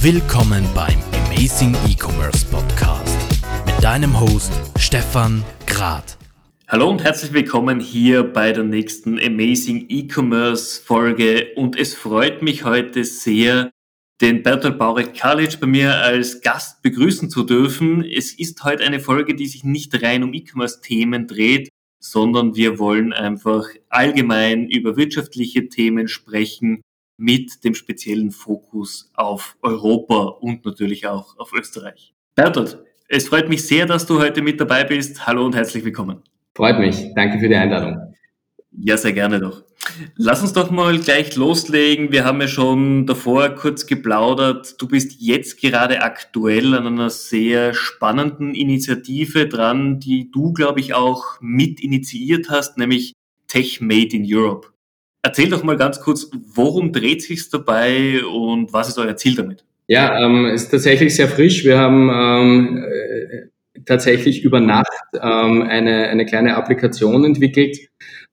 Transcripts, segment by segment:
Willkommen beim Amazing E-Commerce Podcast mit deinem Host Stefan Grad. Hallo und herzlich willkommen hier bei der nächsten Amazing E-Commerce Folge und es freut mich heute sehr, den Bertolt Baurek Karlic bei mir als Gast begrüßen zu dürfen. Es ist heute eine Folge, die sich nicht rein um E-Commerce-Themen dreht, sondern wir wollen einfach allgemein über wirtschaftliche Themen sprechen mit dem speziellen Fokus auf Europa und natürlich auch auf Österreich. Bertolt, es freut mich sehr, dass du heute mit dabei bist. Hallo und herzlich willkommen. Freut mich. Danke für die Einladung. Ja, sehr gerne doch. Lass uns doch mal gleich loslegen. Wir haben ja schon davor kurz geplaudert. Du bist jetzt gerade aktuell an einer sehr spannenden Initiative dran, die du, glaube ich, auch mit initiiert hast, nämlich Tech Made in Europe. Erzähl doch mal ganz kurz, worum dreht sich dabei und was ist euer Ziel damit? Ja, ähm, ist tatsächlich sehr frisch. Wir haben ähm, äh, tatsächlich über Nacht ähm, eine, eine kleine Applikation entwickelt,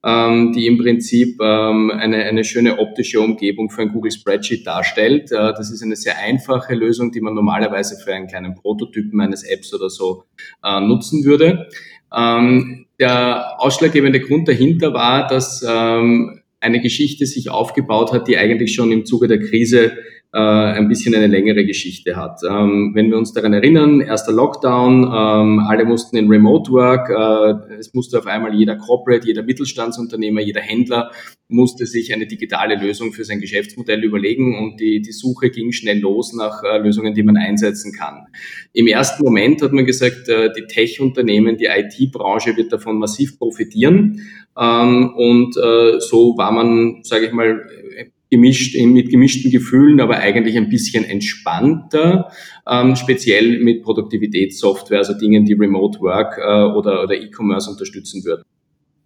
ähm, die im Prinzip ähm, eine, eine schöne optische Umgebung für ein Google Spreadsheet darstellt. Äh, das ist eine sehr einfache Lösung, die man normalerweise für einen kleinen Prototypen eines Apps oder so äh, nutzen würde. Ähm, der ausschlaggebende Grund dahinter war, dass ähm, eine Geschichte sich aufgebaut hat, die eigentlich schon im Zuge der Krise äh, ein bisschen eine längere Geschichte hat. Ähm, wenn wir uns daran erinnern, erster Lockdown, ähm, alle mussten in Remote Work, äh, es musste auf einmal jeder Corporate, jeder Mittelstandsunternehmer, jeder Händler musste sich eine digitale Lösung für sein Geschäftsmodell überlegen und die, die Suche ging schnell los nach äh, Lösungen, die man einsetzen kann. Im ersten Moment hat man gesagt, äh, die Tech-Unternehmen, die IT-Branche wird davon massiv profitieren. Ähm, und äh, so war man, sage ich mal, gemischt, mit gemischten Gefühlen, aber eigentlich ein bisschen entspannter, ähm, speziell mit Produktivitätssoftware, also Dingen, die Remote Work äh, oder, oder E-Commerce unterstützen würden.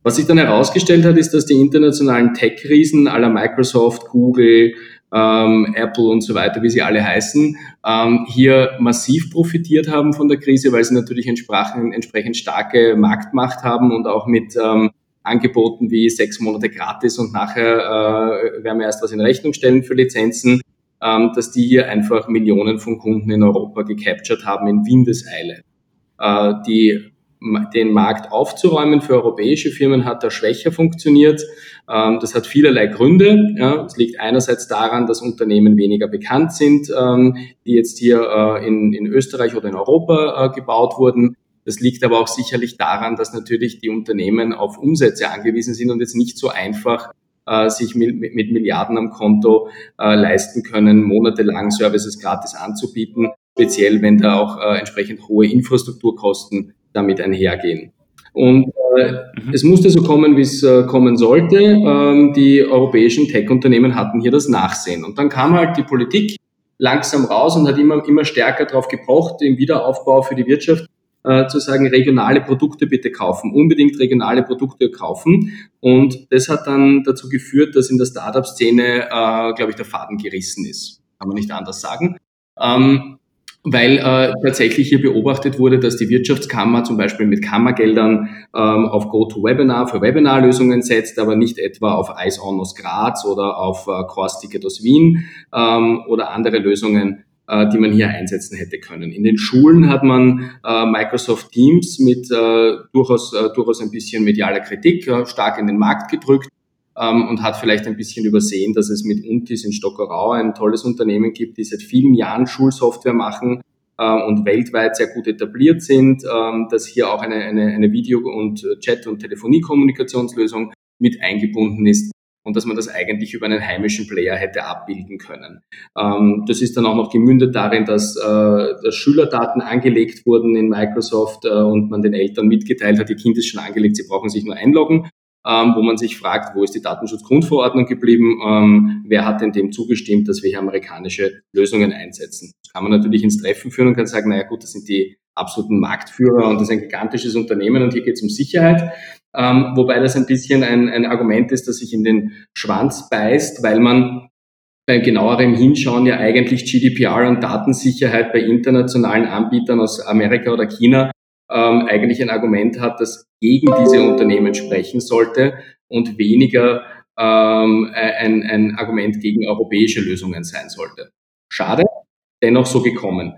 Was sich dann herausgestellt hat, ist, dass die internationalen Tech-Riesen aller Microsoft, Google, ähm, Apple und so weiter, wie sie alle heißen, ähm, hier massiv profitiert haben von der Krise, weil sie natürlich entsprechend, starke Marktmacht haben und auch mit ähm, angeboten wie sechs Monate gratis und nachher äh, werden wir erst was in Rechnung stellen für Lizenzen, ähm, dass die hier einfach Millionen von Kunden in Europa gecaptured haben in Windeseile. Äh, die, den Markt aufzuräumen für europäische Firmen hat da schwächer funktioniert. Ähm, das hat vielerlei Gründe. Es liegt einerseits daran, dass Unternehmen weniger bekannt sind, ähm, die jetzt hier äh, in, in Österreich oder in Europa äh, gebaut wurden. Das liegt aber auch sicherlich daran, dass natürlich die Unternehmen auf Umsätze angewiesen sind und jetzt nicht so einfach äh, sich mit, mit, Milliarden am Konto äh, leisten können, monatelang Services gratis anzubieten, speziell wenn da auch äh, entsprechend hohe Infrastrukturkosten damit einhergehen. Und äh, mhm. es musste so kommen, wie es äh, kommen sollte. Ähm, die europäischen Tech-Unternehmen hatten hier das Nachsehen. Und dann kam halt die Politik langsam raus und hat immer, immer stärker darauf gepocht, im Wiederaufbau für die Wirtschaft äh, zu sagen, regionale Produkte bitte kaufen, unbedingt regionale Produkte kaufen. Und das hat dann dazu geführt, dass in der Startup-Szene, äh, glaube ich, der Faden gerissen ist. Kann man nicht anders sagen. Ähm, weil äh, tatsächlich hier beobachtet wurde, dass die Wirtschaftskammer zum Beispiel mit Kammergeldern ähm, auf GoToWebinar für Webinarlösungen setzt, aber nicht etwa auf IceOn aus Graz oder auf äh, Course Ticket aus Wien ähm, oder andere Lösungen die man hier einsetzen hätte können. In den Schulen hat man äh, Microsoft Teams mit äh, durchaus, äh, durchaus ein bisschen medialer Kritik äh, stark in den Markt gedrückt ähm, und hat vielleicht ein bisschen übersehen, dass es mit Untis in Stockerau ein tolles Unternehmen gibt, die seit vielen Jahren Schulsoftware machen äh, und weltweit sehr gut etabliert sind, ähm, dass hier auch eine, eine, eine Video- und Chat- und Telefoniekommunikationslösung mit eingebunden ist und dass man das eigentlich über einen heimischen Player hätte abbilden können. Ähm, das ist dann auch noch gemündet darin, dass, äh, dass Schülerdaten angelegt wurden in Microsoft äh, und man den Eltern mitgeteilt hat, ihr Kind ist schon angelegt, sie brauchen sich nur einloggen. Ähm, wo man sich fragt, wo ist die Datenschutzgrundverordnung geblieben, ähm, wer hat denn dem zugestimmt, dass wir hier amerikanische Lösungen einsetzen. Das kann man natürlich ins Treffen führen und kann sagen, naja gut, das sind die absoluten Marktführer und das ist ein gigantisches Unternehmen und hier geht es um Sicherheit ähm, wobei das ein bisschen ein, ein Argument ist, das sich in den Schwanz beißt, weil man beim genaueren Hinschauen ja eigentlich GDPR und Datensicherheit bei internationalen Anbietern aus Amerika oder China ähm, eigentlich ein Argument hat, das gegen diese Unternehmen sprechen sollte und weniger ähm, ein, ein Argument gegen europäische Lösungen sein sollte. Schade, dennoch so gekommen.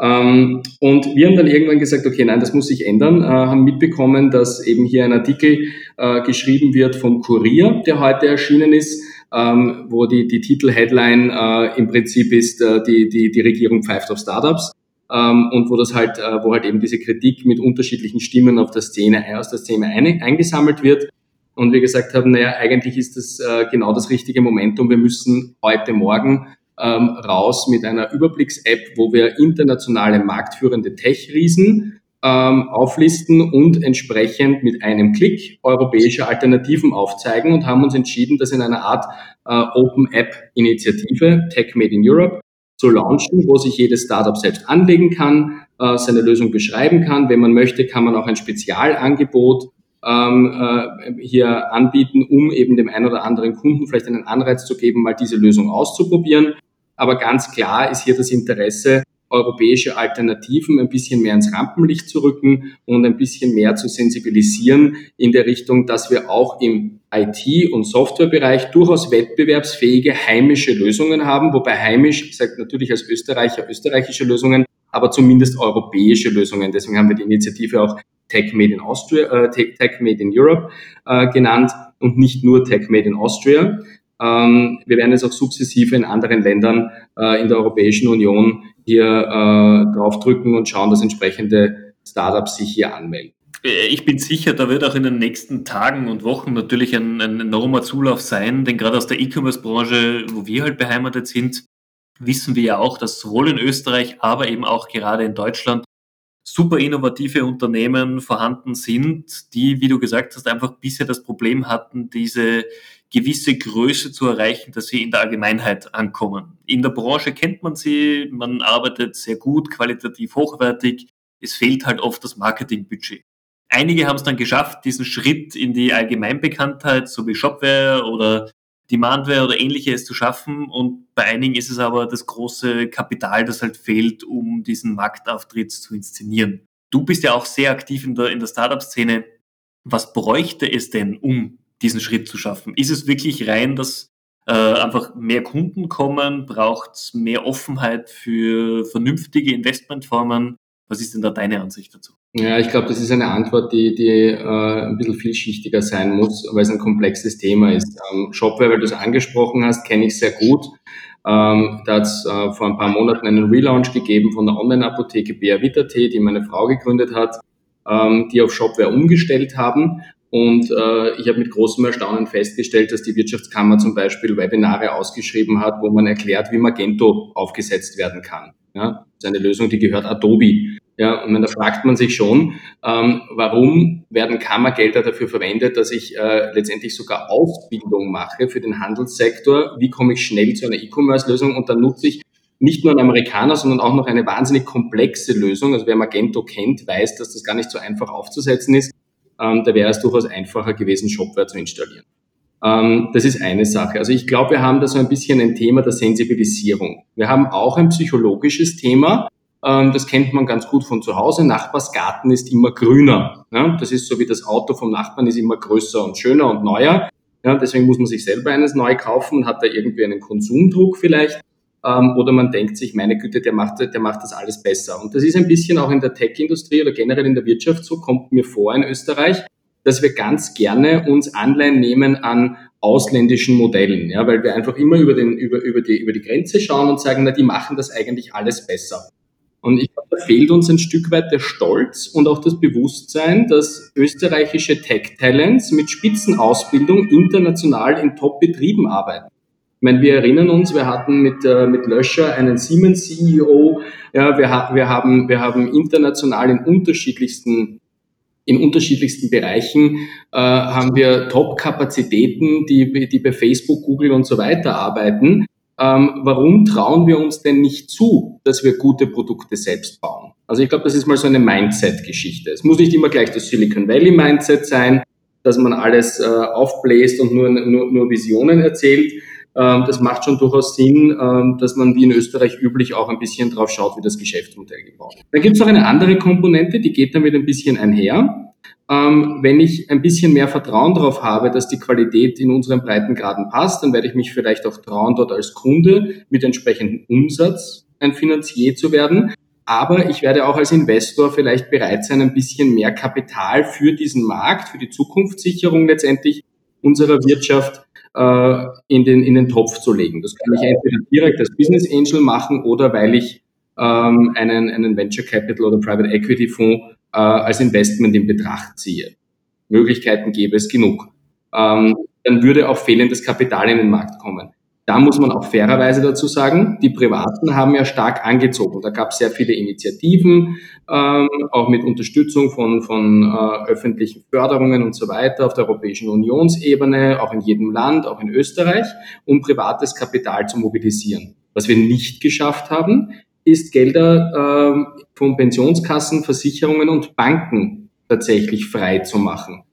Ähm, und wir haben dann irgendwann gesagt, okay, nein, das muss sich ändern, äh, haben mitbekommen, dass eben hier ein Artikel äh, geschrieben wird vom Kurier, der heute erschienen ist, ähm, wo die, die Titel-Headline äh, im Prinzip ist, die, die, die Regierung pfeift auf Startups. Ähm, und wo das halt, wo halt eben diese Kritik mit unterschiedlichen Stimmen auf der Szene, aus der Szene ein, eingesammelt wird. Und wir gesagt haben, naja, eigentlich ist das äh, genau das richtige Momentum. Wir müssen heute Morgen ähm, raus mit einer Überblicks-App, wo wir internationale marktführende Tech-Riesen ähm, auflisten und entsprechend mit einem Klick europäische Alternativen aufzeigen und haben uns entschieden, das in einer Art äh, Open App Initiative, Tech Made in Europe, zu launchen, wo sich jedes Startup selbst anlegen kann, äh, seine Lösung beschreiben kann. Wenn man möchte, kann man auch ein Spezialangebot ähm, äh, hier anbieten, um eben dem einen oder anderen Kunden vielleicht einen Anreiz zu geben, mal diese Lösung auszuprobieren. Aber ganz klar ist hier das Interesse, europäische Alternativen ein bisschen mehr ins Rampenlicht zu rücken und ein bisschen mehr zu sensibilisieren in der Richtung, dass wir auch im IT- und Softwarebereich durchaus wettbewerbsfähige heimische Lösungen haben, wobei heimisch, ich sage natürlich als Österreicher österreichische Lösungen, aber zumindest europäische Lösungen. Deswegen haben wir die Initiative auch Tech Made in Austria, äh, Tech Made in Europe äh, genannt und nicht nur Tech Made in Austria. Ähm, wir werden es auch sukzessive in anderen Ländern äh, in der Europäischen Union hier äh, draufdrücken und schauen, dass entsprechende Startups sich hier anmelden. Äh, ich bin sicher, da wird auch in den nächsten Tagen und Wochen natürlich ein, ein enormer Zulauf sein, denn gerade aus der E-Commerce-Branche, wo wir halt beheimatet sind, wissen wir ja auch, dass sowohl in Österreich, aber eben auch gerade in Deutschland super innovative Unternehmen vorhanden sind, die, wie du gesagt hast, einfach bisher das Problem hatten, diese gewisse Größe zu erreichen, dass sie in der Allgemeinheit ankommen. In der Branche kennt man sie, man arbeitet sehr gut, qualitativ hochwertig. Es fehlt halt oft das Marketingbudget. Einige haben es dann geschafft, diesen Schritt in die Allgemeinbekanntheit, so wie Shopware oder Demandware oder ähnliches zu schaffen. Und bei einigen ist es aber das große Kapital, das halt fehlt, um diesen Marktauftritt zu inszenieren. Du bist ja auch sehr aktiv in der, in der Startup-Szene. Was bräuchte es denn, um diesen Schritt zu schaffen? Ist es wirklich rein, dass äh, einfach mehr Kunden kommen? Braucht es mehr Offenheit für vernünftige Investmentformen? Was ist denn da deine Ansicht dazu? Ja, ich glaube, das ist eine Antwort, die, die äh, ein bisschen vielschichtiger sein muss, weil es ein komplexes Thema ist. Ähm, Shopware, weil du es angesprochen hast, kenne ich sehr gut. Ähm, da hat es äh, vor ein paar Monaten einen Relaunch gegeben von der Online-Apotheke BR Vita die meine Frau gegründet hat, ähm, die auf Shopware umgestellt haben und äh, ich habe mit großem Erstaunen festgestellt, dass die Wirtschaftskammer zum Beispiel Webinare ausgeschrieben hat, wo man erklärt, wie Magento aufgesetzt werden kann. Ja, das ist eine Lösung, die gehört Adobe. Ja, und da fragt man sich schon, ähm, warum werden Kammergelder dafür verwendet, dass ich äh, letztendlich sogar Ausbildung mache für den Handelssektor? Wie komme ich schnell zu einer E-Commerce-Lösung? Und dann nutze ich nicht nur einen Amerikaner, sondern auch noch eine wahnsinnig komplexe Lösung. Also wer Magento kennt, weiß, dass das gar nicht so einfach aufzusetzen ist ähm, da wäre es durchaus einfacher gewesen, Shopware zu installieren. Ähm, das ist eine Sache. Also ich glaube, wir haben da so ein bisschen ein Thema der Sensibilisierung. Wir haben auch ein psychologisches Thema. Ähm, das kennt man ganz gut von zu Hause. Nachbarsgarten ist immer grüner. Ja? Das ist so wie das Auto vom Nachbarn ist immer größer und schöner und neuer. Ja, deswegen muss man sich selber eines neu kaufen und hat da irgendwie einen Konsumdruck vielleicht ähm, oder man denkt sich, meine Güte, der macht, der macht das alles besser. Und das ist ein bisschen auch in der Tech-Industrie oder generell in der Wirtschaft so, kommt mir vor in Österreich, dass wir ganz gerne uns Anleihen nehmen an ausländischen Modellen, ja, weil wir einfach immer über, den, über, über, die, über die Grenze schauen und sagen, na, die machen das eigentlich alles besser. Und ich glaube, da fehlt uns ein Stück weit der Stolz und auch das Bewusstsein, dass österreichische Tech-Talents mit Spitzenausbildung international in Top-Betrieben arbeiten. Ich meine, wir erinnern uns, wir hatten mit, äh, mit Löscher einen Siemens-CEO, ja, wir, ha wir, haben, wir haben international in unterschiedlichsten in unterschiedlichsten Bereichen äh, haben wir Top-Kapazitäten, die, die bei Facebook, Google und so weiter arbeiten. Ähm, warum trauen wir uns denn nicht zu, dass wir gute Produkte selbst bauen? Also ich glaube, das ist mal so eine Mindset-Geschichte. Es muss nicht immer gleich das Silicon Valley-Mindset sein, dass man alles äh, aufbläst und nur, nur, nur Visionen erzählt, das macht schon durchaus Sinn, ähm, dass man wie in Österreich üblich auch ein bisschen drauf schaut, wie das Geschäftsmodell gebaut wird. Dann gibt es noch eine andere Komponente, die geht damit ein bisschen einher. Ähm, wenn ich ein bisschen mehr Vertrauen darauf habe, dass die Qualität in unseren Breitengraden passt, dann werde ich mich vielleicht auch trauen, dort als Kunde mit entsprechendem Umsatz ein Finanzier zu werden. Aber ich werde auch als Investor vielleicht bereit sein, ein bisschen mehr Kapital für diesen Markt, für die Zukunftssicherung letztendlich unserer Wirtschaft äh, in, den, in den Topf zu legen. Das kann ich entweder direkt als Business Angel machen oder weil ich ähm, einen, einen Venture Capital oder Private Equity Fonds äh, als Investment in Betracht ziehe. Möglichkeiten gäbe es genug. Ähm, dann würde auch fehlendes Kapital in den Markt kommen. Da muss man auch fairerweise dazu sagen, die Privaten haben ja stark angezogen. Da gab es sehr viele Initiativen, ähm, auch mit Unterstützung von, von äh, öffentlichen Förderungen und so weiter auf der Europäischen Unionsebene, auch in jedem Land, auch in Österreich, um privates Kapital zu mobilisieren. Was wir nicht geschafft haben, ist Gelder äh, von Pensionskassen, Versicherungen und Banken tatsächlich frei zu machen.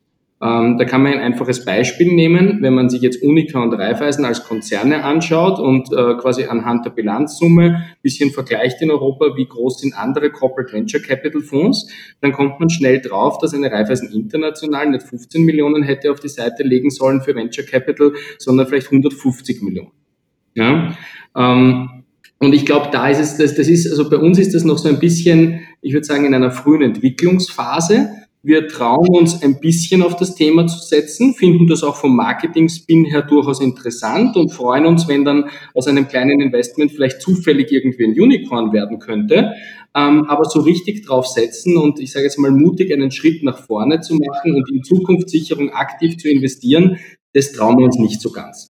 Ähm, da kann man ein einfaches Beispiel nehmen, wenn man sich jetzt Unica und Raiffeisen als Konzerne anschaut und äh, quasi anhand der Bilanzsumme ein bisschen vergleicht in Europa, wie groß sind andere Corporate Venture Capital Fonds, dann kommt man schnell drauf, dass eine Raiffeisen International nicht 15 Millionen hätte auf die Seite legen sollen für Venture Capital, sondern vielleicht 150 Millionen. Ja? Ähm, und ich glaube, da ist es, das, das ist, also bei uns ist das noch so ein bisschen, ich würde sagen, in einer frühen Entwicklungsphase. Wir trauen uns ein bisschen auf das Thema zu setzen, finden das auch vom Marketing-Spin her durchaus interessant und freuen uns, wenn dann aus einem kleinen Investment vielleicht zufällig irgendwie ein Unicorn werden könnte. Ähm, aber so richtig drauf setzen und ich sage jetzt mal mutig einen Schritt nach vorne zu machen und in Zukunftssicherung aktiv zu investieren, das trauen wir uns nicht so ganz.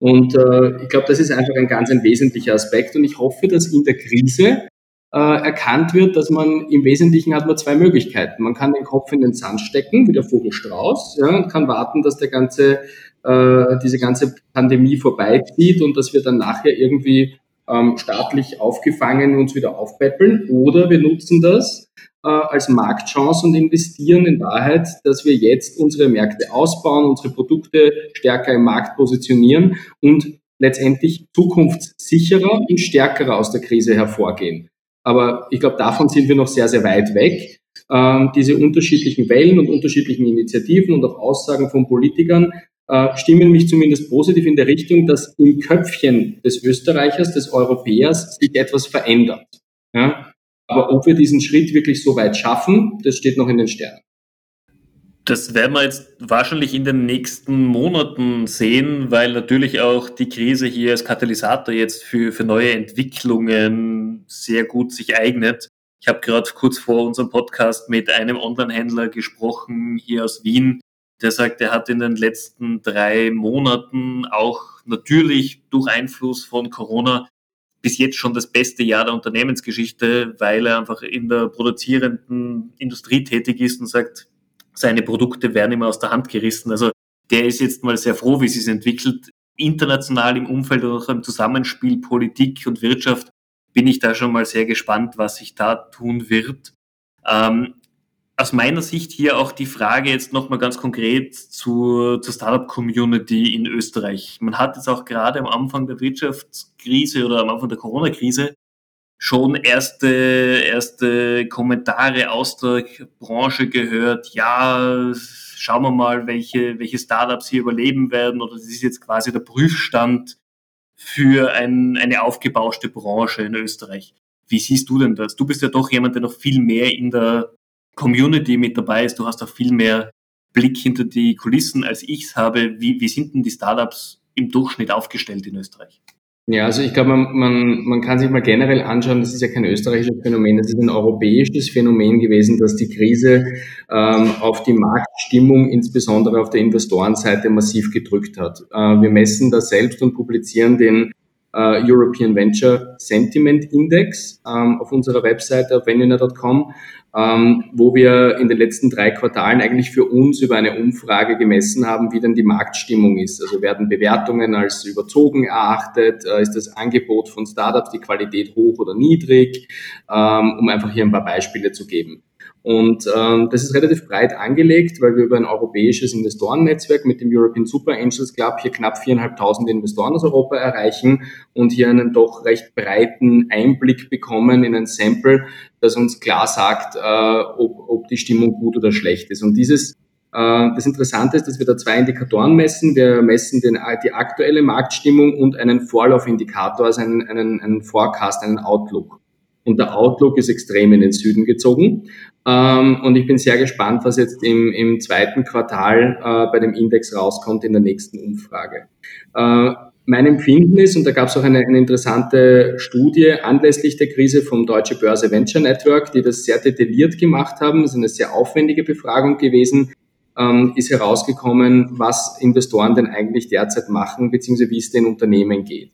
Und äh, ich glaube, das ist einfach ein ganz ein wesentlicher Aspekt und ich hoffe, dass in der Krise äh, erkannt wird, dass man im Wesentlichen hat man zwei Möglichkeiten. Man kann den Kopf in den Sand stecken, wie der Vogel Strauß, ja, und kann warten, dass der ganze, äh, diese ganze Pandemie vorbeizieht und dass wir dann nachher irgendwie ähm, staatlich aufgefangen uns wieder aufpäppeln. Oder wir nutzen das äh, als Marktchance und investieren in Wahrheit, dass wir jetzt unsere Märkte ausbauen, unsere Produkte stärker im Markt positionieren und letztendlich zukunftssicherer und stärkerer aus der Krise hervorgehen. Aber ich glaube, davon sind wir noch sehr, sehr weit weg. Ähm, diese unterschiedlichen Wellen und unterschiedlichen Initiativen und auch Aussagen von Politikern äh, stimmen mich zumindest positiv in der Richtung, dass im Köpfchen des Österreichers, des Europäers sich etwas verändert. Ja? Aber ob wir diesen Schritt wirklich so weit schaffen, das steht noch in den Sternen. Das werden wir jetzt wahrscheinlich in den nächsten Monaten sehen, weil natürlich auch die Krise hier als Katalysator jetzt für, für neue Entwicklungen sehr gut sich eignet. Ich habe gerade kurz vor unserem Podcast mit einem Online-Händler gesprochen hier aus Wien, der sagt, er hat in den letzten drei Monaten auch natürlich durch Einfluss von Corona bis jetzt schon das beste Jahr der Unternehmensgeschichte, weil er einfach in der produzierenden Industrie tätig ist und sagt, seine Produkte werden immer aus der Hand gerissen. Also der ist jetzt mal sehr froh, wie es entwickelt. International im Umfeld oder auch im Zusammenspiel Politik und Wirtschaft bin ich da schon mal sehr gespannt, was sich da tun wird. Ähm, aus meiner Sicht hier auch die Frage jetzt nochmal ganz konkret zur, zur Startup-Community in Österreich. Man hat jetzt auch gerade am Anfang der Wirtschaftskrise oder am Anfang der Corona-Krise schon erste, erste Kommentare aus der Branche gehört. Ja, schauen wir mal, welche, welche Startups hier überleben werden oder das ist jetzt quasi der Prüfstand für ein, eine aufgebauschte Branche in Österreich. Wie siehst du denn das? Du bist ja doch jemand, der noch viel mehr in der Community mit dabei ist. Du hast auch viel mehr Blick hinter die Kulissen, als ich es habe. Wie, wie sind denn die Startups im Durchschnitt aufgestellt in Österreich? Ja, also ich glaube, man, man, man kann sich mal generell anschauen, das ist ja kein österreichisches Phänomen, das ist ein europäisches Phänomen gewesen, dass die Krise ähm, auf die Marktstimmung, insbesondere auf der Investorenseite, massiv gedrückt hat. Äh, wir messen das selbst und publizieren den äh, European Venture Sentiment Index ähm, auf unserer Webseite auf venina.com, ähm, wo wir in den letzten drei Quartalen eigentlich für uns über eine Umfrage gemessen haben, wie denn die Marktstimmung ist. Also werden Bewertungen als überzogen erachtet, äh, ist das Angebot von Startups, die Qualität hoch oder niedrig, ähm, um einfach hier ein paar Beispiele zu geben. Und ähm, das ist relativ breit angelegt, weil wir über ein europäisches Investorennetzwerk mit dem European Super Angels Club hier knapp viereinhalbtausend Investoren aus Europa erreichen und hier einen doch recht breiten Einblick bekommen in ein Sample, das uns klar sagt, äh, ob, ob die Stimmung gut oder schlecht ist. Und dieses äh, das Interessante ist, dass wir da zwei Indikatoren messen. Wir messen den, die aktuelle Marktstimmung und einen Vorlaufindikator, also einen, einen, einen Forecast, einen Outlook. Und der Outlook ist extrem in den Süden gezogen. Ähm, und ich bin sehr gespannt, was jetzt im, im zweiten Quartal äh, bei dem Index rauskommt in der nächsten Umfrage. Mein Empfinden ist, und da gab es auch eine, eine, interessante Studie anlässlich der Krise vom Deutsche Börse Venture Network, die das sehr detailliert gemacht haben. Das ist eine sehr aufwendige Befragung gewesen. Ähm, ist herausgekommen, was Investoren denn eigentlich derzeit machen, beziehungsweise wie es den Unternehmen geht.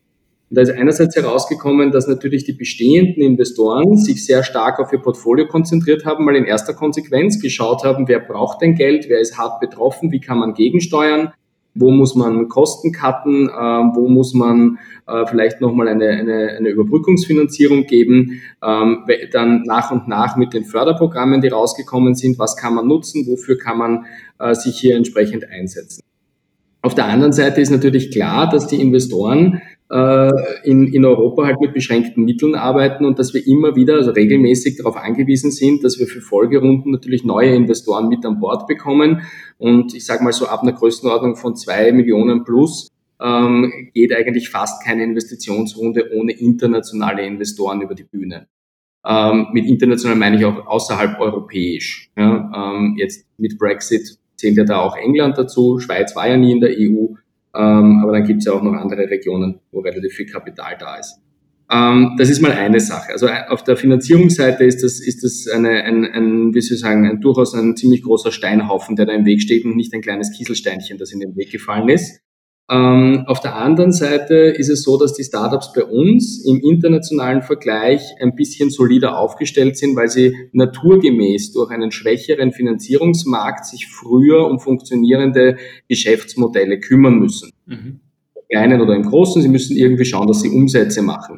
Und da ist einerseits herausgekommen, dass natürlich die bestehenden Investoren sich sehr stark auf ihr Portfolio konzentriert haben, mal in erster Konsequenz geschaut haben, wer braucht denn Geld, wer ist hart betroffen, wie kann man gegensteuern, wo muss man Kosten cutten, äh, wo muss man äh, vielleicht nochmal eine, eine, eine Überbrückungsfinanzierung geben, ähm, dann nach und nach mit den Förderprogrammen, die rausgekommen sind, was kann man nutzen, wofür kann man äh, sich hier entsprechend einsetzen. Auf der anderen Seite ist natürlich klar, dass die Investoren in, in Europa halt mit beschränkten Mitteln arbeiten und dass wir immer wieder, also regelmäßig darauf angewiesen sind, dass wir für Folgerunden natürlich neue Investoren mit an Bord bekommen. Und ich sage mal so ab einer Größenordnung von zwei Millionen plus ähm, geht eigentlich fast keine Investitionsrunde ohne internationale Investoren über die Bühne. Ähm, mit international meine ich auch außerhalb europäisch. Ja, ähm, jetzt mit Brexit zählt ja da auch England dazu. Schweiz war ja nie in der EU. Ähm, aber dann gibt es ja auch noch andere Regionen, wo relativ viel Kapital da ist. Ähm, das ist mal eine Sache. Also äh, auf der Finanzierungsseite ist das, ist das eine, ein, ein, wie soll ich sagen, ein, durchaus ein ziemlich großer Steinhaufen, der da im Weg steht und nicht ein kleines Kieselsteinchen, das in den Weg gefallen ist. Ähm, auf der anderen Seite ist es so, dass die Startups bei uns im internationalen Vergleich ein bisschen solider aufgestellt sind, weil sie naturgemäß durch einen schwächeren Finanzierungsmarkt sich früher um funktionierende Geschäftsmodelle kümmern müssen. Mhm. Im Kleinen oder im Großen, sie müssen irgendwie schauen, dass sie Umsätze machen.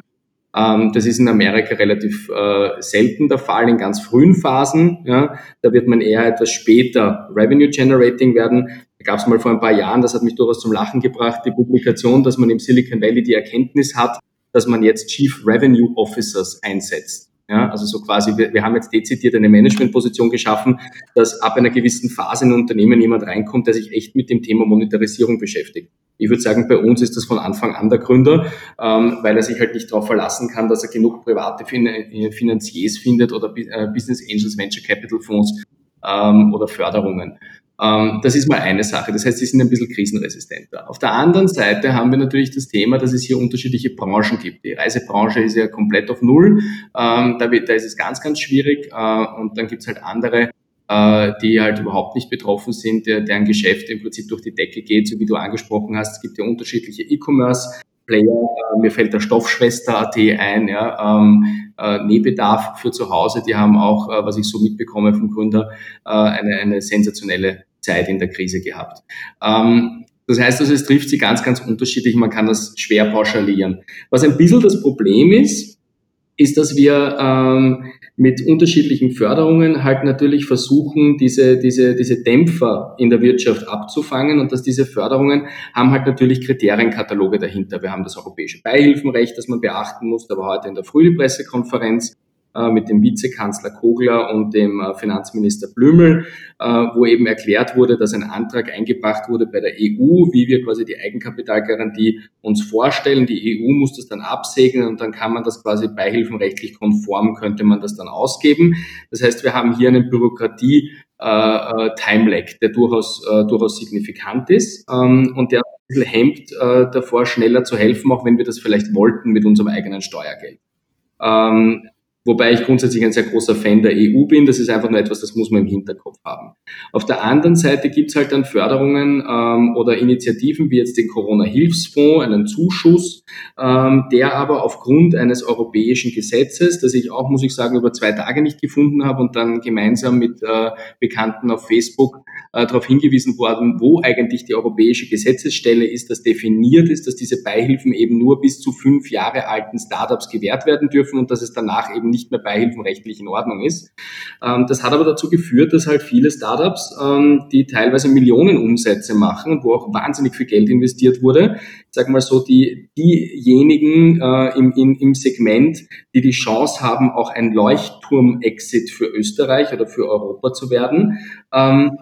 Ähm, das ist in Amerika relativ äh, selten der Fall in ganz frühen Phasen. Ja. Da wird man eher etwas später Revenue Generating werden. Da gab es mal vor ein paar Jahren, das hat mich durchaus zum Lachen gebracht, die Publikation, dass man im Silicon Valley die Erkenntnis hat, dass man jetzt Chief Revenue Officers einsetzt. Ja, also so quasi, wir, wir haben jetzt dezidiert eine Managementposition geschaffen, dass ab einer gewissen Phase in ein Unternehmen jemand reinkommt, der sich echt mit dem Thema Monetarisierung beschäftigt. Ich würde sagen, bei uns ist das von Anfang an der Gründer, ähm, weil er sich halt nicht darauf verlassen kann, dass er genug private fin äh, Finanziers findet oder äh, Business Angels, Venture Capital Fonds ähm, oder Förderungen. Ähm, das ist mal eine Sache. Das heißt, sie sind ein bisschen krisenresistenter. Auf der anderen Seite haben wir natürlich das Thema, dass es hier unterschiedliche Branchen gibt. Die Reisebranche ist ja komplett auf Null. Ähm, da, ist es ganz, ganz schwierig. Äh, und dann gibt es halt andere, äh, die halt überhaupt nicht betroffen sind, deren Geschäft im Prinzip durch die Decke geht, so wie du angesprochen hast. Es gibt ja unterschiedliche E-Commerce. Player, äh, mir fällt der Stoffschwester.at ein, ja, ähm, äh, Nähbedarf für zu Hause, die haben auch, äh, was ich so mitbekomme vom Gründer, äh, eine, eine sensationelle Zeit in der Krise gehabt. Ähm, das heißt also, es trifft sie ganz, ganz unterschiedlich, man kann das schwer pauschalieren. Was ein bisschen das Problem ist, ist, dass wir ähm, mit unterschiedlichen Förderungen halt natürlich versuchen, diese, diese, diese Dämpfer in der Wirtschaft abzufangen und dass diese Förderungen haben halt natürlich Kriterienkataloge dahinter. Wir haben das europäische Beihilfenrecht, das man beachten muss, da war heute in der Früh die Pressekonferenz mit dem Vizekanzler Kogler und dem äh, Finanzminister Blümel, äh, wo eben erklärt wurde, dass ein Antrag eingebracht wurde bei der EU, wie wir quasi die Eigenkapitalgarantie uns vorstellen. Die EU muss das dann absegnen und dann kann man das quasi beihilfenrechtlich konform, könnte man das dann ausgeben. Das heißt, wir haben hier eine Bürokratie, äh, Time-Lag, der durchaus, äh, durchaus signifikant ist ähm, und der ein bisschen hemmt äh, davor, schneller zu helfen, auch wenn wir das vielleicht wollten mit unserem eigenen Steuergeld. Ähm, Wobei ich grundsätzlich ein sehr großer Fan der EU bin. Das ist einfach nur etwas, das muss man im Hinterkopf haben. Auf der anderen Seite gibt es halt dann Förderungen ähm, oder Initiativen wie jetzt den Corona-Hilfsfonds, einen Zuschuss, ähm, der aber aufgrund eines europäischen Gesetzes, das ich auch, muss ich sagen, über zwei Tage nicht gefunden habe und dann gemeinsam mit äh, Bekannten auf Facebook äh, darauf hingewiesen worden, wo eigentlich die europäische Gesetzesstelle ist, dass definiert ist, dass diese Beihilfen eben nur bis zu fünf Jahre alten Startups gewährt werden dürfen und dass es danach eben nicht mehr beihilfenrechtlich in Ordnung ist. Ähm, das hat aber dazu geführt, dass halt viele Startups, ähm, die teilweise Millionen Umsätze machen, wo auch wahnsinnig viel Geld investiert wurde, sag mal so, die, diejenigen äh, im, im, im Segment, die die Chance haben, auch ein Leuchtturm-Exit für Österreich oder für Europa zu werden, ähm,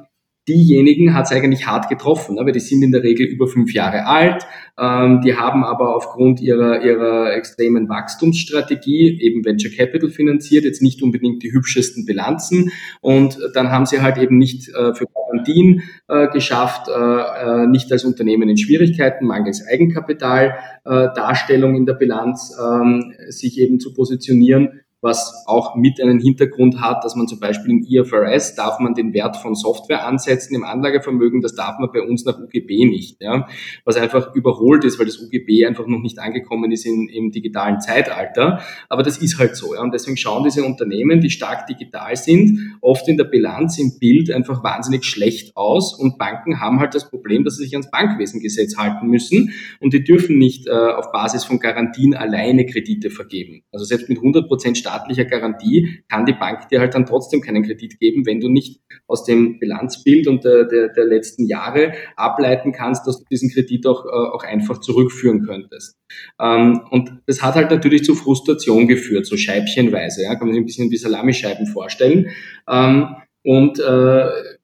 diejenigen hat es eigentlich hart getroffen, ne? weil die sind in der Regel über fünf Jahre alt, ähm, die haben aber aufgrund ihrer, ihrer extremen Wachstumsstrategie eben Venture Capital finanziert, jetzt nicht unbedingt die hübschesten Bilanzen und dann haben sie halt eben nicht äh, für Garantien äh, geschafft, äh, äh nicht als Unternehmen in Schwierigkeiten, mangels Eigenkapital, äh, Darstellung in der Bilanz, ähm, sich eben zu positionieren was auch mit einen Hintergrund hat, dass man zum Beispiel im IFRS darf man den Wert von Software ansetzen im Anlagevermögen, das darf man bei uns nach UGB nicht, ja, was einfach überholt ist, weil das UGB einfach noch nicht angekommen ist in, im digitalen Zeitalter. Aber das ist halt so, ja, und deswegen schauen diese Unternehmen, die stark digital sind, oft in der Bilanz, im Bild einfach wahnsinnig schlecht aus und Banken haben halt das Problem, dass sie sich ans Bankwesengesetz halten müssen und die dürfen nicht äh, auf Basis von Garantien alleine Kredite vergeben. Also selbst mit 100 Prozent staatlicher Garantie kann die Bank dir halt dann trotzdem keinen Kredit geben, wenn du nicht aus dem Bilanzbild und der, der, der letzten Jahre ableiten kannst, dass du diesen Kredit auch, äh, auch einfach zurückführen könntest. Ähm, und das hat halt natürlich zu Frustration geführt, so scheibchenweise. Ja, kann man sich ein bisschen wie Salamischeiben vorstellen. Ähm, und äh,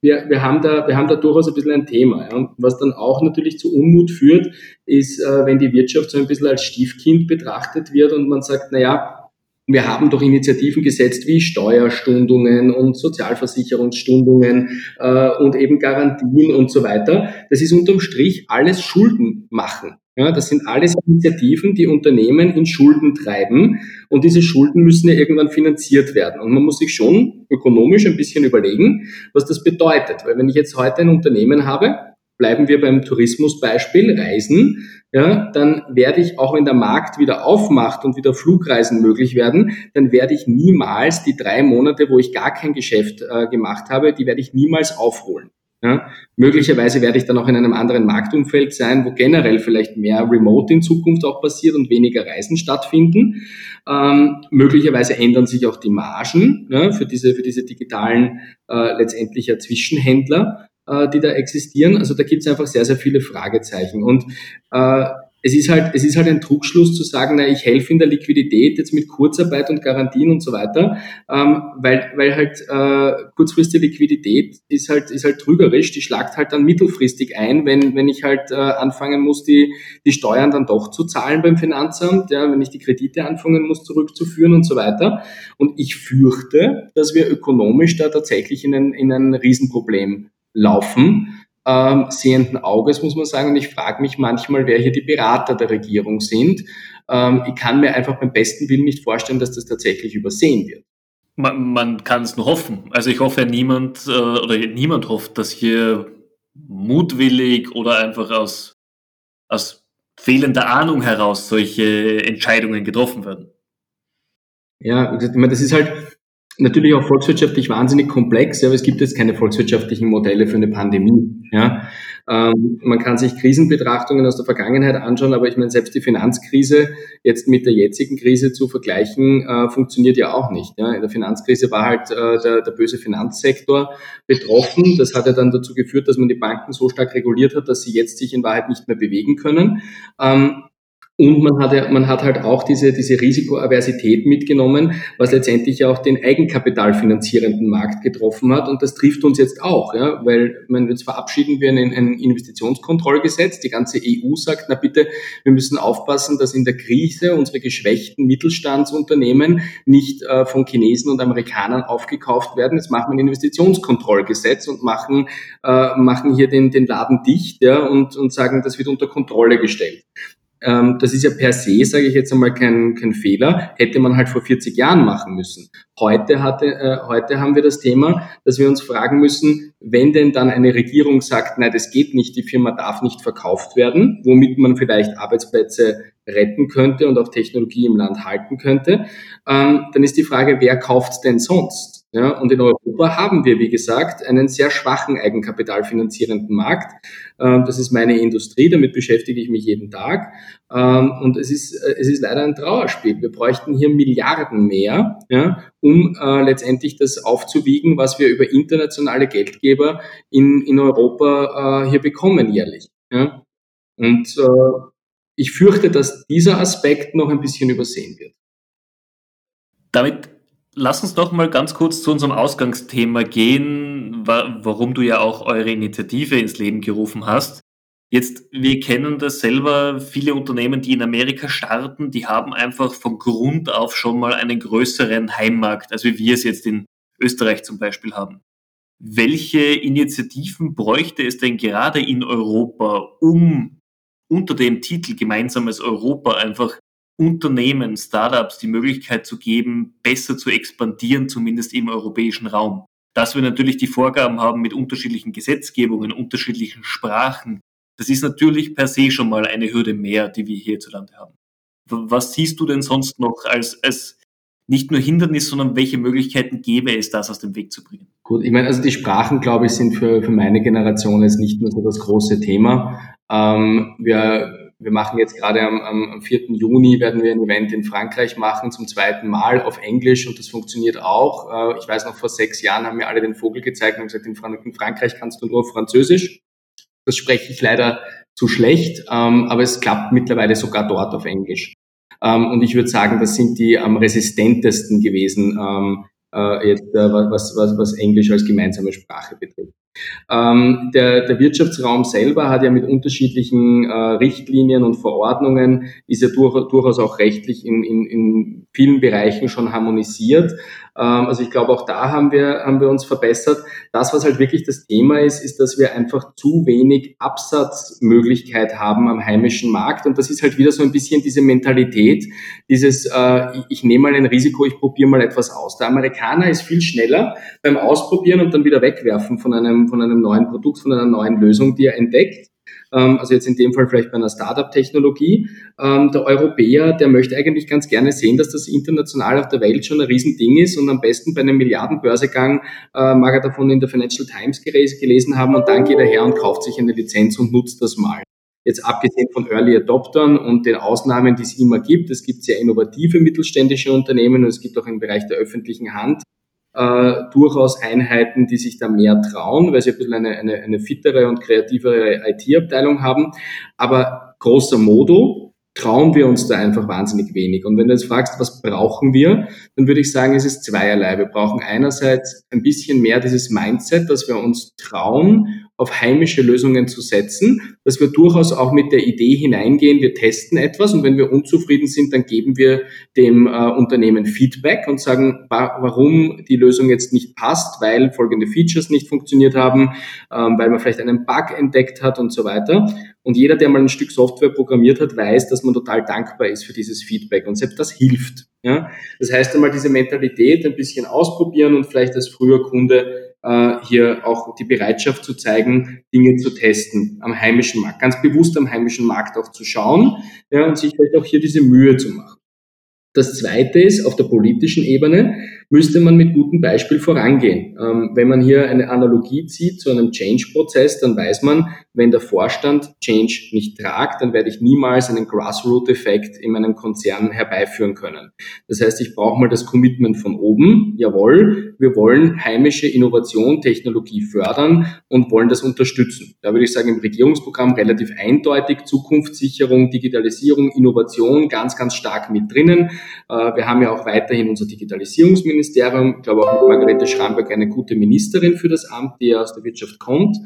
wir, wir, haben da, wir haben da durchaus ein bisschen ein Thema. Ja. Was dann auch natürlich zu Unmut führt, ist, äh, wenn die Wirtschaft so ein bisschen als Stiefkind betrachtet wird und man sagt, na ja, wir haben doch Initiativen gesetzt wie Steuerstundungen und Sozialversicherungsstundungen äh, und eben Garantien und so weiter. Das ist unterm Strich alles Schulden machen. Ja, das sind alles Initiativen, die Unternehmen in Schulden treiben und diese Schulden müssen ja irgendwann finanziert werden. Und man muss sich schon ökonomisch ein bisschen überlegen, was das bedeutet. Weil wenn ich jetzt heute ein Unternehmen habe, bleiben wir beim Tourismusbeispiel, Reisen, ja, dann werde ich, auch wenn der Markt wieder aufmacht und wieder Flugreisen möglich werden, dann werde ich niemals die drei Monate, wo ich gar kein Geschäft äh, gemacht habe, die werde ich niemals aufholen. Ja, möglicherweise werde ich dann auch in einem anderen Marktumfeld sein, wo generell vielleicht mehr Remote in Zukunft auch passiert und weniger Reisen stattfinden. Ähm, möglicherweise ändern sich auch die Margen ja, für, diese, für diese digitalen äh, letztendlich ja Zwischenhändler äh, die da existieren. Also da gibt es einfach sehr, sehr viele Fragezeichen. Und äh, es ist halt, es ist halt ein Trugschluss zu sagen, na, ich helfe in der Liquidität jetzt mit Kurzarbeit und Garantien und so weiter, ähm, weil, weil halt äh, kurzfristige Liquidität ist halt, ist halt trügerisch, die schlagt halt dann mittelfristig ein, wenn, wenn ich halt äh, anfangen muss, die, die Steuern dann doch zu zahlen beim Finanzamt, ja, wenn ich die Kredite anfangen muss zurückzuführen und so weiter. Und ich fürchte, dass wir ökonomisch da tatsächlich in ein, in ein Riesenproblem laufen, ähm, sehenden Auges, muss man sagen. Und ich frage mich manchmal, wer hier die Berater der Regierung sind. Ähm, ich kann mir einfach beim besten Willen nicht vorstellen, dass das tatsächlich übersehen wird. Man, man kann es nur hoffen. Also ich hoffe, niemand äh, oder niemand hofft, dass hier mutwillig oder einfach aus, aus fehlender Ahnung heraus solche Entscheidungen getroffen werden. Ja, das ist halt, natürlich auch volkswirtschaftlich wahnsinnig komplex, ja, aber es gibt jetzt keine volkswirtschaftlichen Modelle für eine Pandemie. Ja. Ähm, man kann sich Krisenbetrachtungen aus der Vergangenheit anschauen, aber ich meine, selbst die Finanzkrise jetzt mit der jetzigen Krise zu vergleichen, äh, funktioniert ja auch nicht. Ja. In der Finanzkrise war halt äh, der, der böse Finanzsektor betroffen. Das hat ja dann dazu geführt, dass man die Banken so stark reguliert hat, dass sie jetzt sich in Wahrheit nicht mehr bewegen können. Ähm, und man hat, man hat halt auch diese, diese Risikoaversität mitgenommen, was letztendlich auch den eigenkapitalfinanzierenden Markt getroffen hat. Und das trifft uns jetzt auch, ja, weil man, jetzt verabschieden wir ein, ein Investitionskontrollgesetz. Die ganze EU sagt, na bitte, wir müssen aufpassen, dass in der Krise unsere geschwächten Mittelstandsunternehmen nicht äh, von Chinesen und Amerikanern aufgekauft werden. Jetzt machen wir ein Investitionskontrollgesetz und machen, äh, machen hier den, den Laden dicht ja, und, und sagen, das wird unter Kontrolle gestellt das ist ja per se, sage ich jetzt einmal, kein, kein Fehler, hätte man halt vor 40 Jahren machen müssen. Heute, hatte, äh, heute haben wir das Thema, dass wir uns fragen müssen, wenn denn dann eine Regierung sagt, nein, das geht nicht, die Firma darf nicht verkauft werden, womit man vielleicht Arbeitsplätze retten könnte und auch Technologie im Land halten könnte, ähm, dann ist die Frage, wer kauft denn sonst? Ja, und in Europa haben wir, wie gesagt, einen sehr schwachen eigenkapitalfinanzierenden Markt. Ähm, das ist meine Industrie, damit beschäftige ich mich jeden Tag. Ähm, und es ist, äh, es ist leider ein Trauerspiel. Wir bräuchten hier Milliarden mehr, ja, um äh, letztendlich das aufzuwiegen, was wir über internationale Geldgeber in, in Europa äh, hier bekommen jährlich. Ja. Und ich fürchte, dass dieser Aspekt noch ein bisschen übersehen wird. Damit lass uns doch mal ganz kurz zu unserem Ausgangsthema gehen, warum du ja auch eure Initiative ins Leben gerufen hast. Jetzt, wir kennen das selber, viele Unternehmen, die in Amerika starten, die haben einfach von Grund auf schon mal einen größeren Heimmarkt, als wie wir es jetzt in Österreich zum Beispiel haben. Welche Initiativen bräuchte es denn gerade in Europa, um unter dem Titel Gemeinsames Europa einfach Unternehmen, Startups die Möglichkeit zu geben, besser zu expandieren, zumindest im europäischen Raum. Dass wir natürlich die Vorgaben haben mit unterschiedlichen Gesetzgebungen, unterschiedlichen Sprachen, das ist natürlich per se schon mal eine Hürde mehr, die wir hierzulande haben. Was siehst du denn sonst noch als, als nicht nur Hindernis, sondern welche Möglichkeiten gäbe es, das aus dem Weg zu bringen? Gut, ich meine, also die Sprachen, glaube ich, sind für, für meine Generation jetzt nicht nur so das große Thema. Ähm, wir wir machen jetzt gerade am, am 4. Juni werden wir ein Event in Frankreich machen, zum zweiten Mal auf Englisch und das funktioniert auch. Äh, ich weiß noch, vor sechs Jahren haben mir alle den Vogel gezeigt und gesagt, in, Frankreich kannst du nur Französisch. Das spreche ich leider zu schlecht, ähm, aber es klappt mittlerweile sogar dort auf Englisch. Ähm, und ich würde sagen, das sind die am resistentesten gewesen, ähm, äh, jetzt, äh, was, was, was Englisch als gemeinsame Sprache betrifft. Ähm, der, der Wirtschaftsraum selber hat ja mit unterschiedlichen äh, Richtlinien und Verordnungen, ist ja durch, durchaus auch rechtlich in, in, in vielen Bereichen schon harmonisiert. Ähm, also ich glaube, auch da haben wir, haben wir uns verbessert. Das, was halt wirklich das Thema ist, ist, dass wir einfach zu wenig Absatzmöglichkeit haben am heimischen Markt. Und das ist halt wieder so ein bisschen diese Mentalität, dieses, äh, ich, ich nehme mal ein Risiko, ich probiere mal etwas aus. Der Amerikaner ist viel schneller beim Ausprobieren und dann wieder wegwerfen von einem, von einem neuen Produkt, von einer neuen Lösung, die er entdeckt ähm, also jetzt in dem Fall vielleicht bei einer Startup-Technologie. Ähm, der Europäer, der möchte eigentlich ganz gerne sehen, dass das international auf der Welt schon ein Riesending ist und am besten bei einem Milliardenbörsegang äh, mag er davon in der Financial Times gelesen haben und dann geht er her und kauft sich eine Lizenz und nutzt das mal. Jetzt abgesehen von Early Adoptern und den Ausnahmen, die es immer gibt, es gibt sehr innovative mittelständische Unternehmen und es gibt auch im Bereich der öffentlichen Hand äh, durchaus Einheiten, die sich da mehr trauen, weil sie ein bisschen eine, eine, eine fittere und kreativere IT-Abteilung haben. Aber großer Modo trauen wir uns da einfach wahnsinnig wenig. Und wenn du jetzt fragst, was brauchen wir, dann würde ich sagen, es ist zweierlei. Wir brauchen einerseits ein bisschen mehr dieses Mindset, dass wir uns trauen, auf heimische Lösungen zu setzen, dass wir durchaus auch mit der Idee hineingehen, wir testen etwas und wenn wir unzufrieden sind, dann geben wir dem äh, Unternehmen Feedback und sagen, wa warum die Lösung jetzt nicht passt, weil folgende Features nicht funktioniert haben, ähm, weil man vielleicht einen Bug entdeckt hat und so weiter. Und jeder, der mal ein Stück Software programmiert hat, weiß, dass man total dankbar ist für dieses Feedback und selbst das hilft. Ja? Das heißt einmal diese Mentalität ein bisschen ausprobieren und vielleicht als früher Kunde hier auch die Bereitschaft zu zeigen, Dinge zu testen am heimischen Markt, ganz bewusst am heimischen Markt auch zu schauen ja, und sich vielleicht auch hier diese Mühe zu machen. Das Zweite ist, auf der politischen Ebene müsste man mit gutem Beispiel vorangehen. Ähm, wenn man hier eine Analogie zieht zu einem Change-Prozess, dann weiß man, wenn der Vorstand Change nicht tragt, dann werde ich niemals einen Grassroot-Effekt in meinem Konzern herbeiführen können. Das heißt, ich brauche mal das Commitment von oben. Jawohl, wir wollen heimische Innovation, Technologie fördern und wollen das unterstützen. Da würde ich sagen, im Regierungsprogramm relativ eindeutig Zukunftssicherung, Digitalisierung, Innovation ganz, ganz stark mit drinnen. Äh, wir haben ja auch weiterhin unser Digitalisierungsministerium. Ich glaube auch mit Margarete Schramberg eine gute Ministerin für das Amt, die ja aus der Wirtschaft kommt.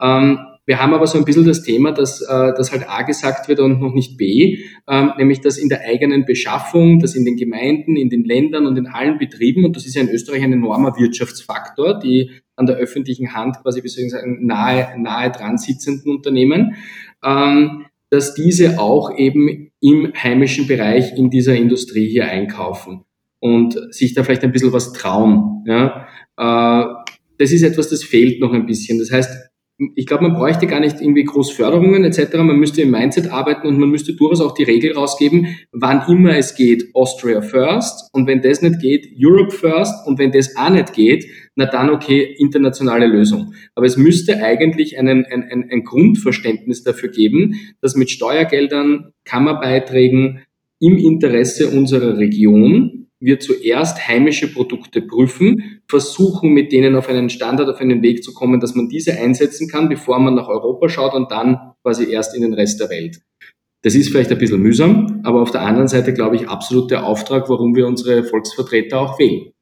Ähm, wir haben aber so ein bisschen das Thema, dass, äh, dass halt A gesagt wird und noch nicht B, ähm, nämlich dass in der eigenen Beschaffung, dass in den Gemeinden, in den Ländern und in allen Betrieben, und das ist ja in Österreich ein enormer Wirtschaftsfaktor, die an der öffentlichen Hand quasi, wie sagen, nahe, nahe dran sitzenden Unternehmen, ähm, dass diese auch eben im heimischen Bereich in dieser Industrie hier einkaufen und sich da vielleicht ein bisschen was trauen. Ja? Äh, das ist etwas, das fehlt noch ein bisschen. Das heißt, ich glaube, man bräuchte gar nicht irgendwie groß Förderungen etc. Man müsste im Mindset arbeiten und man müsste durchaus auch die Regel rausgeben, wann immer es geht, Austria first und wenn das nicht geht, Europe first und wenn das auch nicht geht, na dann okay, internationale Lösung. Aber es müsste eigentlich einen, ein, ein, ein Grundverständnis dafür geben, dass mit Steuergeldern, Kammerbeiträgen im Interesse unserer Region wir zuerst heimische Produkte prüfen, versuchen mit denen auf einen Standard, auf einen Weg zu kommen, dass man diese einsetzen kann, bevor man nach Europa schaut und dann quasi erst in den Rest der Welt. Das ist vielleicht ein bisschen mühsam, aber auf der anderen Seite glaube ich absolut der Auftrag, warum wir unsere Volksvertreter auch wählen.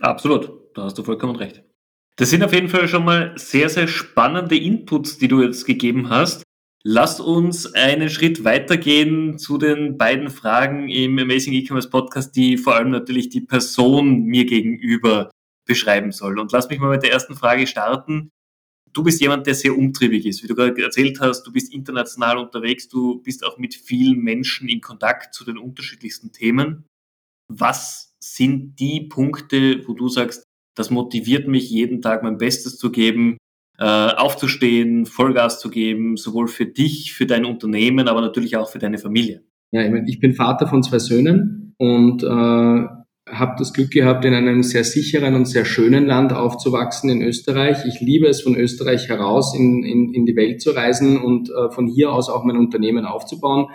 Absolut, da hast du vollkommen recht. Das sind auf jeden Fall schon mal sehr, sehr spannende Inputs, die du jetzt gegeben hast. Lass uns einen Schritt weitergehen zu den beiden Fragen im Amazing E-Commerce Podcast, die vor allem natürlich die Person mir gegenüber beschreiben soll. Und lass mich mal mit der ersten Frage starten. Du bist jemand, der sehr umtriebig ist. Wie du gerade erzählt hast, du bist international unterwegs, du bist auch mit vielen Menschen in Kontakt zu den unterschiedlichsten Themen. Was sind die Punkte, wo du sagst, das motiviert mich jeden Tag mein Bestes zu geben, aufzustehen, Vollgas zu geben, sowohl für dich, für dein Unternehmen, aber natürlich auch für deine Familie. Ja, ich bin Vater von zwei Söhnen und äh, habe das Glück gehabt, in einem sehr sicheren und sehr schönen Land aufzuwachsen in Österreich. Ich liebe es, von Österreich heraus in, in, in die Welt zu reisen und äh, von hier aus auch mein Unternehmen aufzubauen.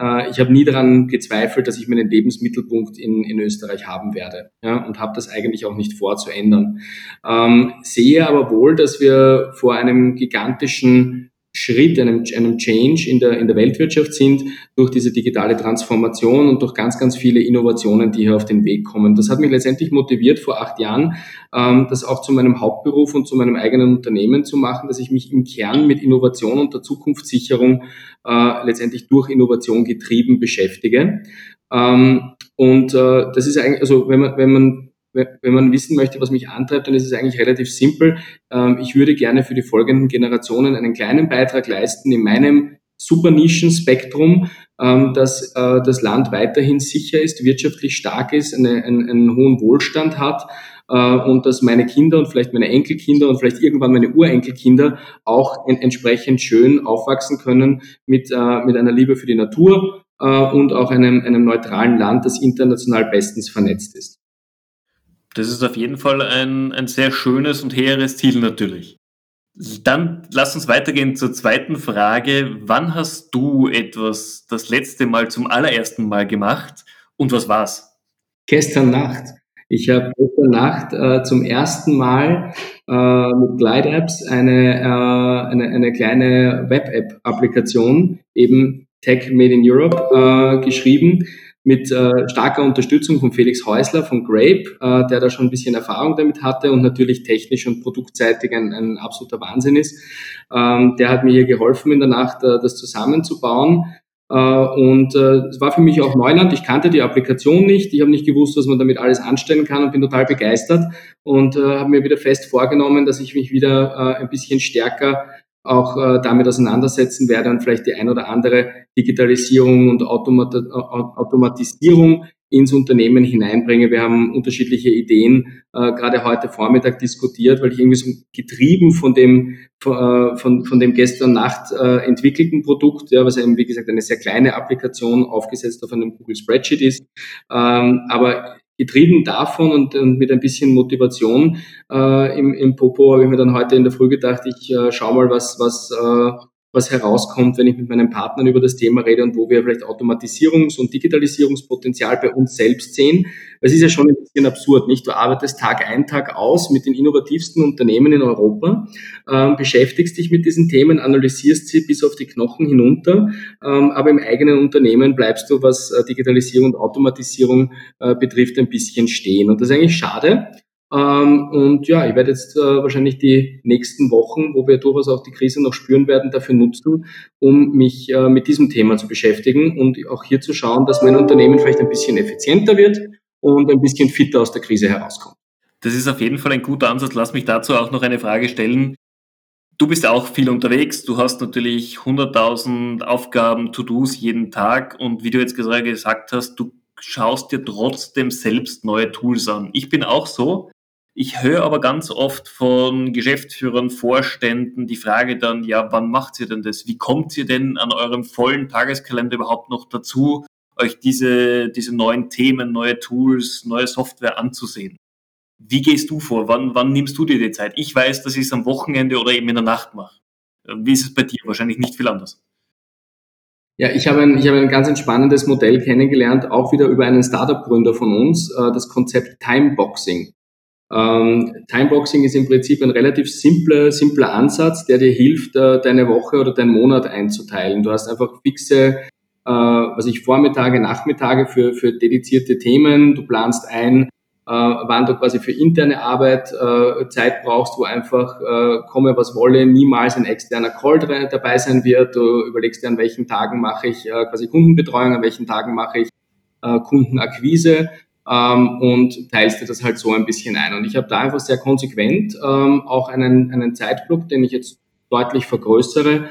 Äh, ich habe nie daran gezweifelt, dass ich meinen Lebensmittelpunkt in, in Österreich haben werde ja, und habe das eigentlich auch nicht vor zu ändern. Ähm, sehe aber wohl, dass wir vor einem gigantischen Schritt, einem, einem Change in der, in der Weltwirtschaft sind durch diese digitale Transformation und durch ganz, ganz viele Innovationen, die hier auf den Weg kommen. Das hat mich letztendlich motiviert, vor acht Jahren ähm, das auch zu meinem Hauptberuf und zu meinem eigenen Unternehmen zu machen, dass ich mich im Kern mit Innovation und der Zukunftssicherung äh, letztendlich durch Innovation getrieben beschäftige. Ähm, und äh, das ist eigentlich, also wenn man, wenn man wenn man wissen möchte, was mich antreibt, dann ist es eigentlich relativ simpel. Ähm, ich würde gerne für die folgenden Generationen einen kleinen Beitrag leisten in meinem super Nischenspektrum, ähm, dass äh, das Land weiterhin sicher ist, wirtschaftlich stark ist, eine, einen, einen hohen Wohlstand hat äh, und dass meine Kinder und vielleicht meine Enkelkinder und vielleicht irgendwann meine Urenkelkinder auch entsprechend schön aufwachsen können mit, äh, mit einer Liebe für die Natur und auch einem, einem neutralen Land, das international bestens vernetzt ist. Das ist auf jeden Fall ein, ein sehr schönes und hehres Ziel natürlich. Dann lass uns weitergehen zur zweiten Frage. Wann hast du etwas das letzte Mal zum allerersten Mal gemacht und was war's? Gestern Nacht. Ich habe gestern Nacht äh, zum ersten Mal äh, mit Glide Apps eine, äh, eine, eine kleine Web-App-Applikation, eben Tech Made in Europe, äh, geschrieben mit äh, starker Unterstützung von Felix Häusler von Grape, äh, der da schon ein bisschen Erfahrung damit hatte und natürlich technisch und produktseitig ein, ein absoluter Wahnsinn ist. Ähm, der hat mir hier geholfen in der Nacht, äh, das zusammenzubauen. Äh, und äh, es war für mich auch Neuland. Ich kannte die Applikation nicht. Ich habe nicht gewusst, was man damit alles anstellen kann und bin total begeistert und äh, habe mir wieder fest vorgenommen, dass ich mich wieder äh, ein bisschen stärker auch äh, damit auseinandersetzen werde und vielleicht die ein oder andere Digitalisierung und Automat Automatisierung ins Unternehmen hineinbringe. Wir haben unterschiedliche Ideen äh, gerade heute Vormittag diskutiert, weil ich irgendwie so getrieben von dem äh, von, von dem gestern Nacht äh, entwickelten Produkt, ja, was eben wie gesagt eine sehr kleine Applikation aufgesetzt auf einem Google Spreadsheet ist, ähm, aber getrieben davon und, und mit ein bisschen Motivation äh, im, im Popo habe ich mir dann heute in der Früh gedacht, ich äh, schau mal, was, was, äh, was herauskommt, wenn ich mit meinen Partnern über das Thema rede und wo wir vielleicht Automatisierungs- und Digitalisierungspotenzial bei uns selbst sehen. Es ist ja schon ein bisschen absurd, nicht? Du arbeitest Tag ein, Tag aus mit den innovativsten Unternehmen in Europa, ähm, beschäftigst dich mit diesen Themen, analysierst sie bis auf die Knochen hinunter, ähm, aber im eigenen Unternehmen bleibst du, was äh, Digitalisierung und Automatisierung äh, betrifft, ein bisschen stehen. Und das ist eigentlich schade. Ähm, und ja, ich werde jetzt äh, wahrscheinlich die nächsten Wochen, wo wir durchaus auch die Krise noch spüren werden, dafür nutzen, um mich äh, mit diesem Thema zu beschäftigen und auch hier zu schauen, dass mein Unternehmen vielleicht ein bisschen effizienter wird und ein bisschen fitter aus der Krise herauskommt. Das ist auf jeden Fall ein guter Ansatz. Lass mich dazu auch noch eine Frage stellen. Du bist auch viel unterwegs. Du hast natürlich 100.000 Aufgaben, To-Dos jeden Tag. Und wie du jetzt gerade gesagt hast, du schaust dir trotzdem selbst neue Tools an. Ich bin auch so Ich höre aber ganz oft von Geschäftsführern, Vorständen die Frage dann, ja, wann macht ihr denn das? Wie kommt ihr denn an eurem vollen Tageskalender überhaupt noch dazu, euch diese, diese neuen Themen, neue Tools, neue Software anzusehen? Wie gehst du vor? Wann, wann nimmst du dir die Zeit? Ich weiß, dass ich es am Wochenende oder eben in der Nacht mache. Wie ist es bei dir? Wahrscheinlich nicht viel anders. Ja, ich habe ein, ich habe ein ganz entspannendes Modell kennengelernt, auch wieder über einen Startup-Gründer von uns, äh, das Konzept Timeboxing. Ähm, Timeboxing ist im Prinzip ein relativ simpler, simpler Ansatz, der dir hilft, äh, deine Woche oder deinen Monat einzuteilen. Du hast einfach fixe, äh, was ich Vormittage, Nachmittage für, für dedizierte Themen. Du planst ein, äh, wann du quasi für interne Arbeit äh, Zeit brauchst, wo einfach äh, komme was wolle, niemals ein externer Call dabei sein wird. Du überlegst dir, an welchen Tagen mache ich äh, quasi Kundenbetreuung, an welchen Tagen mache ich äh, Kundenakquise ähm, und teilst dir das halt so ein bisschen ein. Und ich habe da einfach sehr konsequent ähm, auch einen, einen Zeitblock, den ich jetzt deutlich vergrößere,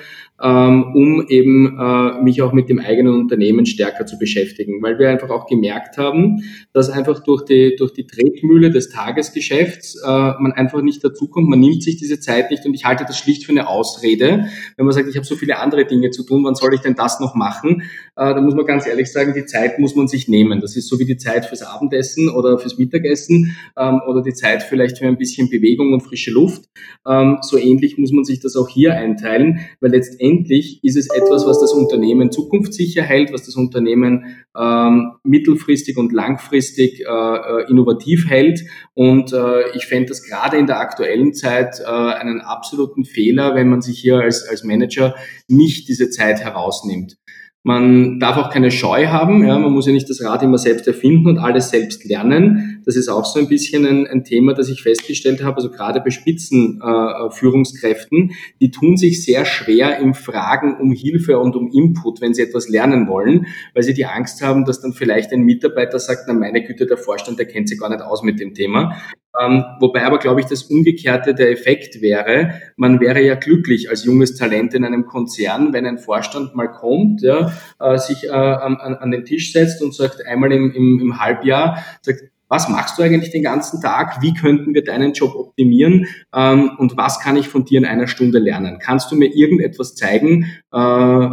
um eben äh, mich auch mit dem eigenen Unternehmen stärker zu beschäftigen, weil wir einfach auch gemerkt haben, dass einfach durch die, durch die Tretmühle des Tagesgeschäfts äh, man einfach nicht dazukommt, man nimmt sich diese Zeit nicht und ich halte das schlicht für eine Ausrede. Wenn man sagt, ich habe so viele andere Dinge zu tun, wann soll ich denn das noch machen? Äh, da muss man ganz ehrlich sagen, die Zeit muss man sich nehmen. Das ist so wie die Zeit fürs Abendessen oder fürs Mittagessen ähm, oder die Zeit vielleicht für ein bisschen Bewegung und frische Luft. Ähm, so ähnlich muss man sich das auch hier einteilen, weil letztendlich letztendlich ist es etwas, was das Unternehmen zukunftssicher hält, was das Unternehmen ähm, mittelfristig und langfristig äh, äh, innovativ hält. Und äh, ich fände das gerade in der aktuellen Zeit äh, einen absoluten Fehler, wenn man sich hier als, als Manager nicht diese Zeit herausnimmt. Man darf auch keine Scheu haben, ja, man muss ja nicht das Rad immer selbst erfinden und alles selbst lernen. Das ist auch so ein bisschen ein, ein Thema, das ich festgestellt habe, also gerade bei Spitzenführungskräften, äh, die tun sich sehr schwer im Fragen um Hilfe und um Input, wenn sie etwas lernen wollen, weil sie die Angst haben, dass dann vielleicht ein Mitarbeiter sagt, na meine Güte, der Vorstand, der kennt sich gar nicht aus mit dem Thema. Ähm, wobei aber, glaube ich, das Umgekehrte der Effekt wäre, man wäre ja glücklich als junges Talent in einem Konzern, wenn ein Vorstand mal kommt, ja, äh, sich äh, an, an, den Tisch setzt und sagt einmal im, im, im Halbjahr, sagt, was machst du eigentlich den ganzen Tag? Wie könnten wir deinen Job optimieren? Ähm, und was kann ich von dir in einer Stunde lernen? Kannst du mir irgendetwas zeigen, äh,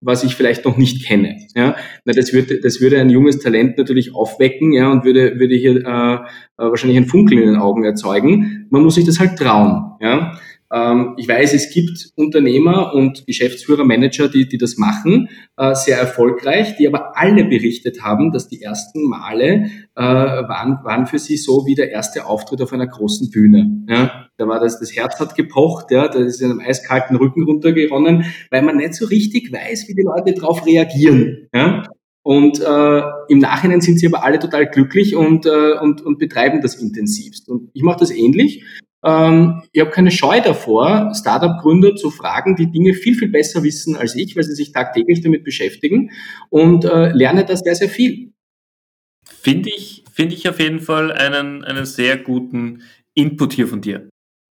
was ich vielleicht noch nicht kenne. Ja, Na, das würde, das würde ein junges Talent natürlich aufwecken, ja, und würde, würde hier äh, äh, wahrscheinlich ein Funkeln in den Augen erzeugen. Man muss sich das halt trauen. Ja. Ähm, ich weiß, es gibt Unternehmer und Geschäftsführer, Manager, die, die das machen, äh, sehr erfolgreich, die aber alle berichtet haben, dass die ersten Male äh, waren, waren für sie so wie der erste Auftritt auf einer großen Bühne. Ja? Da war das, das Herz hat gepocht, ja, da ist in einem eiskalten Rücken runtergeronnen, weil man nicht so richtig weiß, wie die Leute darauf reagieren. Ja? Und äh, im Nachhinein sind sie aber alle total glücklich und, äh, und, und betreiben das intensivst. Und ich mache das ähnlich. Ähm, ich habe keine Scheu davor, Startup-Gründer zu fragen, die Dinge viel, viel besser wissen als ich, weil sie sich tagtäglich damit beschäftigen und äh, lerne da sehr, sehr viel. Finde ich, finde ich auf jeden Fall einen, einen sehr guten Input hier von dir.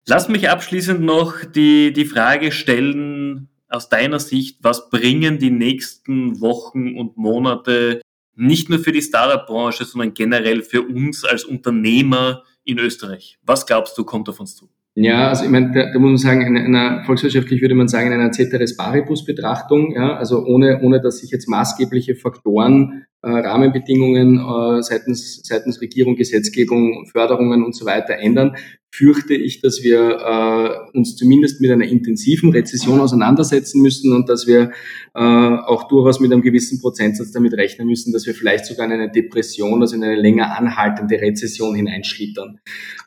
Lass mich abschließend noch die, die Frage stellen, aus deiner Sicht, was bringen die nächsten Wochen und Monate nicht nur für die Startup-Branche, sondern generell für uns als Unternehmer in Österreich? Was glaubst du, kommt auf uns zu? Ja, also ich meine, da, da muss man sagen, in einer volkswirtschaftlich würde man sagen, in einer Ceteris Paribus Betrachtung, ja, also ohne, ohne dass sich jetzt maßgebliche Faktoren Rahmenbedingungen äh, seitens, seitens Regierung, Gesetzgebung, Förderungen und so weiter ändern, fürchte ich, dass wir äh, uns zumindest mit einer intensiven Rezession auseinandersetzen müssen und dass wir äh, auch durchaus mit einem gewissen Prozentsatz damit rechnen müssen, dass wir vielleicht sogar in eine Depression, also in eine länger anhaltende Rezession hineinschlittern.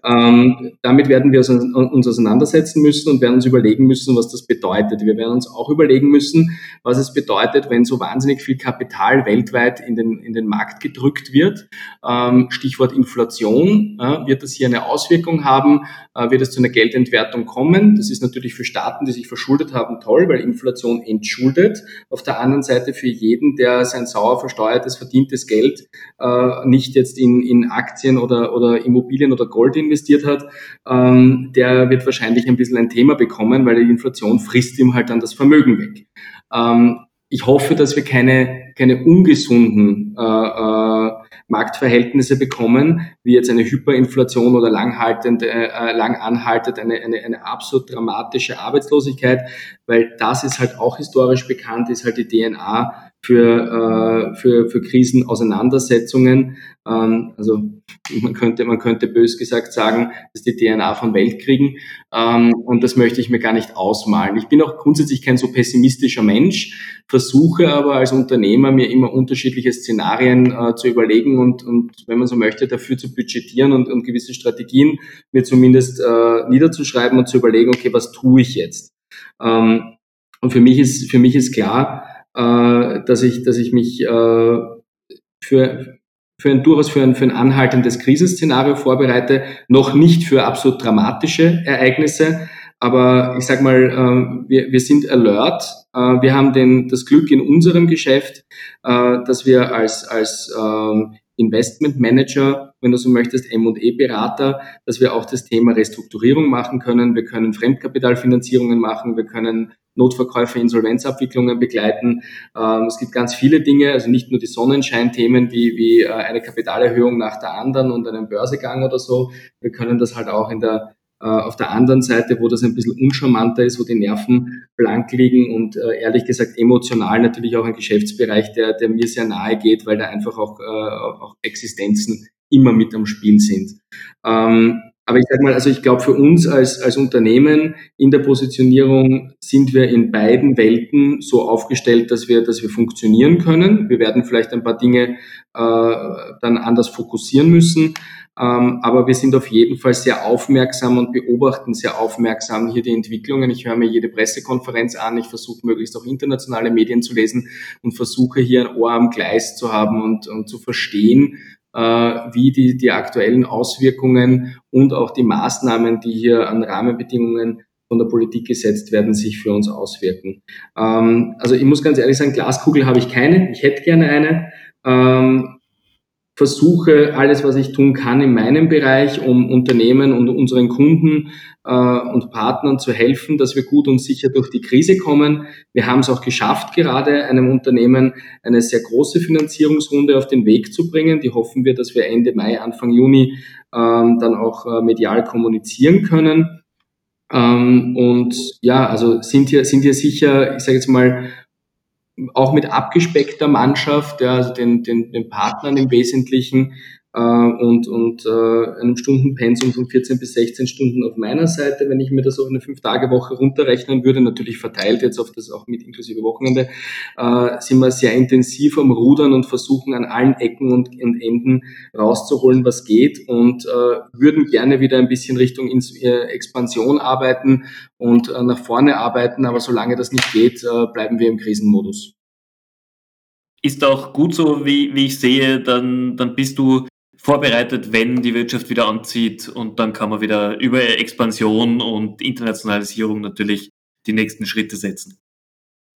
Ähm, damit werden wir uns auseinandersetzen müssen und werden uns überlegen müssen, was das bedeutet. Wir werden uns auch überlegen müssen, was es bedeutet, wenn so wahnsinnig viel Kapital weltweit in den den, in den Markt gedrückt wird. Ähm, Stichwort Inflation. Äh, wird das hier eine Auswirkung haben? Äh, wird es zu einer Geldentwertung kommen? Das ist natürlich für Staaten, die sich verschuldet haben, toll, weil Inflation entschuldet. Auf der anderen Seite für jeden, der sein sauer versteuertes, verdientes Geld äh, nicht jetzt in, in Aktien oder, oder Immobilien oder Gold investiert hat, ähm, der wird wahrscheinlich ein bisschen ein Thema bekommen, weil die Inflation frisst ihm halt dann das Vermögen weg. Ähm, ich hoffe, dass wir keine, keine ungesunden äh, äh, Marktverhältnisse bekommen, wie jetzt eine Hyperinflation oder langhaltende, äh, lang anhaltend eine, eine, eine absolut dramatische Arbeitslosigkeit, weil das ist halt auch historisch bekannt, ist halt die DNA für, äh, für, für Krisenauseinandersetzungen. Ähm, also man könnte, man könnte bös gesagt sagen, das ist die DNA von Weltkriegen. Ähm, und das möchte ich mir gar nicht ausmalen. Ich bin auch grundsätzlich kein so pessimistischer Mensch, versuche aber als Unternehmer mir immer unterschiedliche Szenarien äh, zu überlegen und, und, wenn man so möchte, dafür zu budgetieren und, und gewisse Strategien mir zumindest äh, niederzuschreiben und zu überlegen, okay, was tue ich jetzt? Ähm, und für mich ist, für mich ist klar, äh, dass ich, dass ich mich äh, für, für ein durchaus für ein, für ein anhaltendes Krisenszenario vorbereite, noch nicht für absolut dramatische Ereignisse, aber ich sag mal, äh, wir, wir sind alert. Äh, wir haben den, das Glück in unserem Geschäft, äh, dass wir als, als Investment Manager, wenn du so möchtest, M&E-Berater, dass wir auch das Thema Restrukturierung machen können. Wir können Fremdkapitalfinanzierungen machen. Wir können Notverkäufe, Insolvenzabwicklungen begleiten. Ähm, es gibt ganz viele Dinge, also nicht nur die Sonnenscheinthemen wie, wie äh, eine Kapitalerhöhung nach der anderen und einen Börsegang oder so. Wir können das halt auch in der auf der anderen Seite, wo das ein bisschen uncharmanter ist, wo die Nerven blank liegen und äh, ehrlich gesagt emotional natürlich auch ein Geschäftsbereich, der, der mir sehr nahe geht, weil da einfach auch, auch Existenzen immer mit am Spiel sind. Ähm, aber ich sage mal, also ich glaube, für uns als, als Unternehmen in der Positionierung sind wir in beiden Welten so aufgestellt, dass wir, dass wir funktionieren können. Wir werden vielleicht ein paar Dinge äh, dann anders fokussieren müssen. Ähm, aber wir sind auf jeden Fall sehr aufmerksam und beobachten sehr aufmerksam hier die Entwicklungen. Ich höre mir jede Pressekonferenz an. Ich versuche möglichst auch internationale Medien zu lesen und versuche hier ein Ohr am Gleis zu haben und, und zu verstehen, äh, wie die, die aktuellen Auswirkungen und auch die Maßnahmen, die hier an Rahmenbedingungen von der Politik gesetzt werden, sich für uns auswirken. Ähm, also ich muss ganz ehrlich sagen, Glaskugel habe ich keine. Ich hätte gerne eine. Ähm, versuche alles, was ich tun kann in meinem Bereich, um Unternehmen und unseren Kunden äh, und Partnern zu helfen, dass wir gut und sicher durch die Krise kommen. Wir haben es auch geschafft, gerade einem Unternehmen eine sehr große Finanzierungsrunde auf den Weg zu bringen. Die hoffen wir, dass wir Ende Mai, Anfang Juni ähm, dann auch äh, medial kommunizieren können. Ähm, und ja, also sind hier, sind hier sicher, ich sage jetzt mal, auch mit abgespeckter Mannschaft, ja, also den, den, den Partnern im Wesentlichen äh, und, und äh, einem Stundenpensum von 14 bis 16 Stunden auf meiner Seite, wenn ich mir das auf eine Fünf-Tage-Woche runterrechnen würde, natürlich verteilt jetzt auf das auch mit inklusive Wochenende, äh, sind wir sehr intensiv am Rudern und versuchen an allen Ecken und, und Enden rauszuholen, was geht und äh, würden gerne wieder ein bisschen Richtung Ins äh, Expansion arbeiten und äh, nach vorne arbeiten, aber solange das nicht geht, äh, bleiben wir im Krisenmodus. Ist auch gut so, wie, wie ich sehe, dann, dann bist du vorbereitet, wenn die Wirtschaft wieder anzieht und dann kann man wieder über Expansion und Internationalisierung natürlich die nächsten Schritte setzen.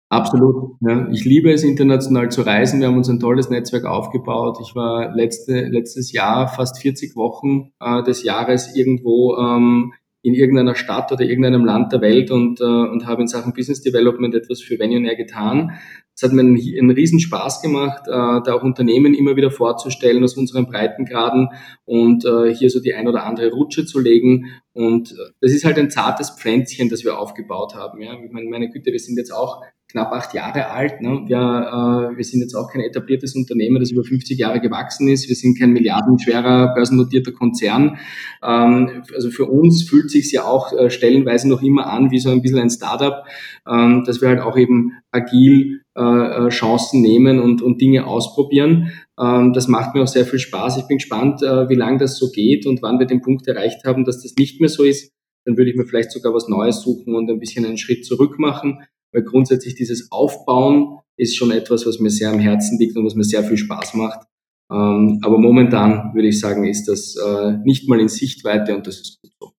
Absolut. Ja. Ich liebe es, international zu reisen. Wir haben uns ein tolles Netzwerk aufgebaut. Ich war letzte, letztes Jahr fast 40 Wochen äh, des Jahres irgendwo ähm, in irgendeiner Stadt oder irgendeinem Land der Welt und, äh, und habe in Sachen Business Development etwas für Venunair getan. Es hat mir einen, einen riesen Spaß gemacht, äh, da auch Unternehmen immer wieder vorzustellen aus unseren Breitengraden und äh, hier so die ein oder andere Rutsche zu legen. Und äh, das ist halt ein zartes Pflänzchen, das wir aufgebaut haben. Ja. Meine, meine Güte, wir sind jetzt auch knapp acht Jahre alt. Ne? Wir, äh, wir sind jetzt auch kein etabliertes Unternehmen, das über 50 Jahre gewachsen ist. Wir sind kein milliardenschwerer börsennotierter Konzern. Ähm, also für uns fühlt sich ja auch äh, stellenweise noch immer an wie so ein bisschen ein Startup, ähm, dass wir halt auch eben agil äh, äh, Chancen nehmen und, und Dinge ausprobieren. Ähm, das macht mir auch sehr viel Spaß. Ich bin gespannt, äh, wie lange das so geht und wann wir den Punkt erreicht haben, dass das nicht mehr so ist. Dann würde ich mir vielleicht sogar was Neues suchen und ein bisschen einen Schritt zurück machen weil grundsätzlich dieses Aufbauen ist schon etwas, was mir sehr am Herzen liegt und was mir sehr viel Spaß macht. Ähm, aber momentan würde ich sagen, ist das äh, nicht mal in Sichtweite und das ist gut so.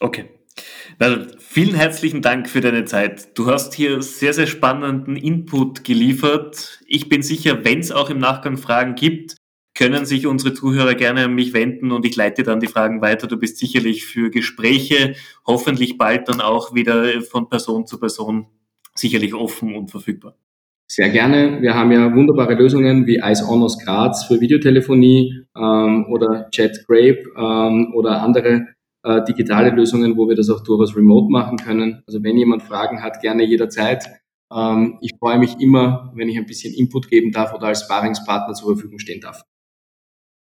Okay. Well, vielen herzlichen Dank für deine Zeit. Du hast hier sehr, sehr spannenden Input geliefert. Ich bin sicher, wenn es auch im Nachgang Fragen gibt, können sich unsere Zuhörer gerne an mich wenden und ich leite dann die Fragen weiter. Du bist sicherlich für Gespräche, hoffentlich bald dann auch wieder von Person zu Person sicherlich offen und verfügbar. Sehr gerne. Wir haben ja wunderbare Lösungen wie Ice Honors Graz für Videotelefonie ähm, oder Chat Grape ähm, oder andere äh, digitale Lösungen, wo wir das auch durchaus remote machen können. Also wenn jemand Fragen hat, gerne jederzeit. Ähm, ich freue mich immer, wenn ich ein bisschen Input geben darf oder als Sparingspartner zur Verfügung stehen darf.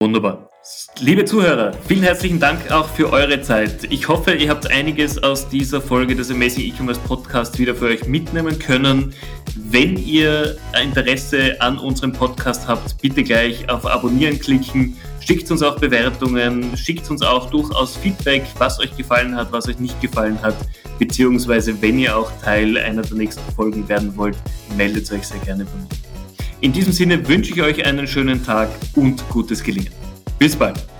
Wunderbar. Liebe Zuhörer, vielen herzlichen Dank auch für eure Zeit. Ich hoffe, ihr habt einiges aus dieser Folge des Amazing E-Commerce Podcast wieder für euch mitnehmen können. Wenn ihr Interesse an unserem Podcast habt, bitte gleich auf Abonnieren klicken. Schickt uns auch Bewertungen, schickt uns auch durchaus Feedback, was euch gefallen hat, was euch nicht gefallen hat, beziehungsweise wenn ihr auch Teil einer der nächsten Folgen werden wollt, meldet euch sehr gerne bei mir. In diesem Sinne wünsche ich euch einen schönen Tag und gutes Gelingen. Bis bald.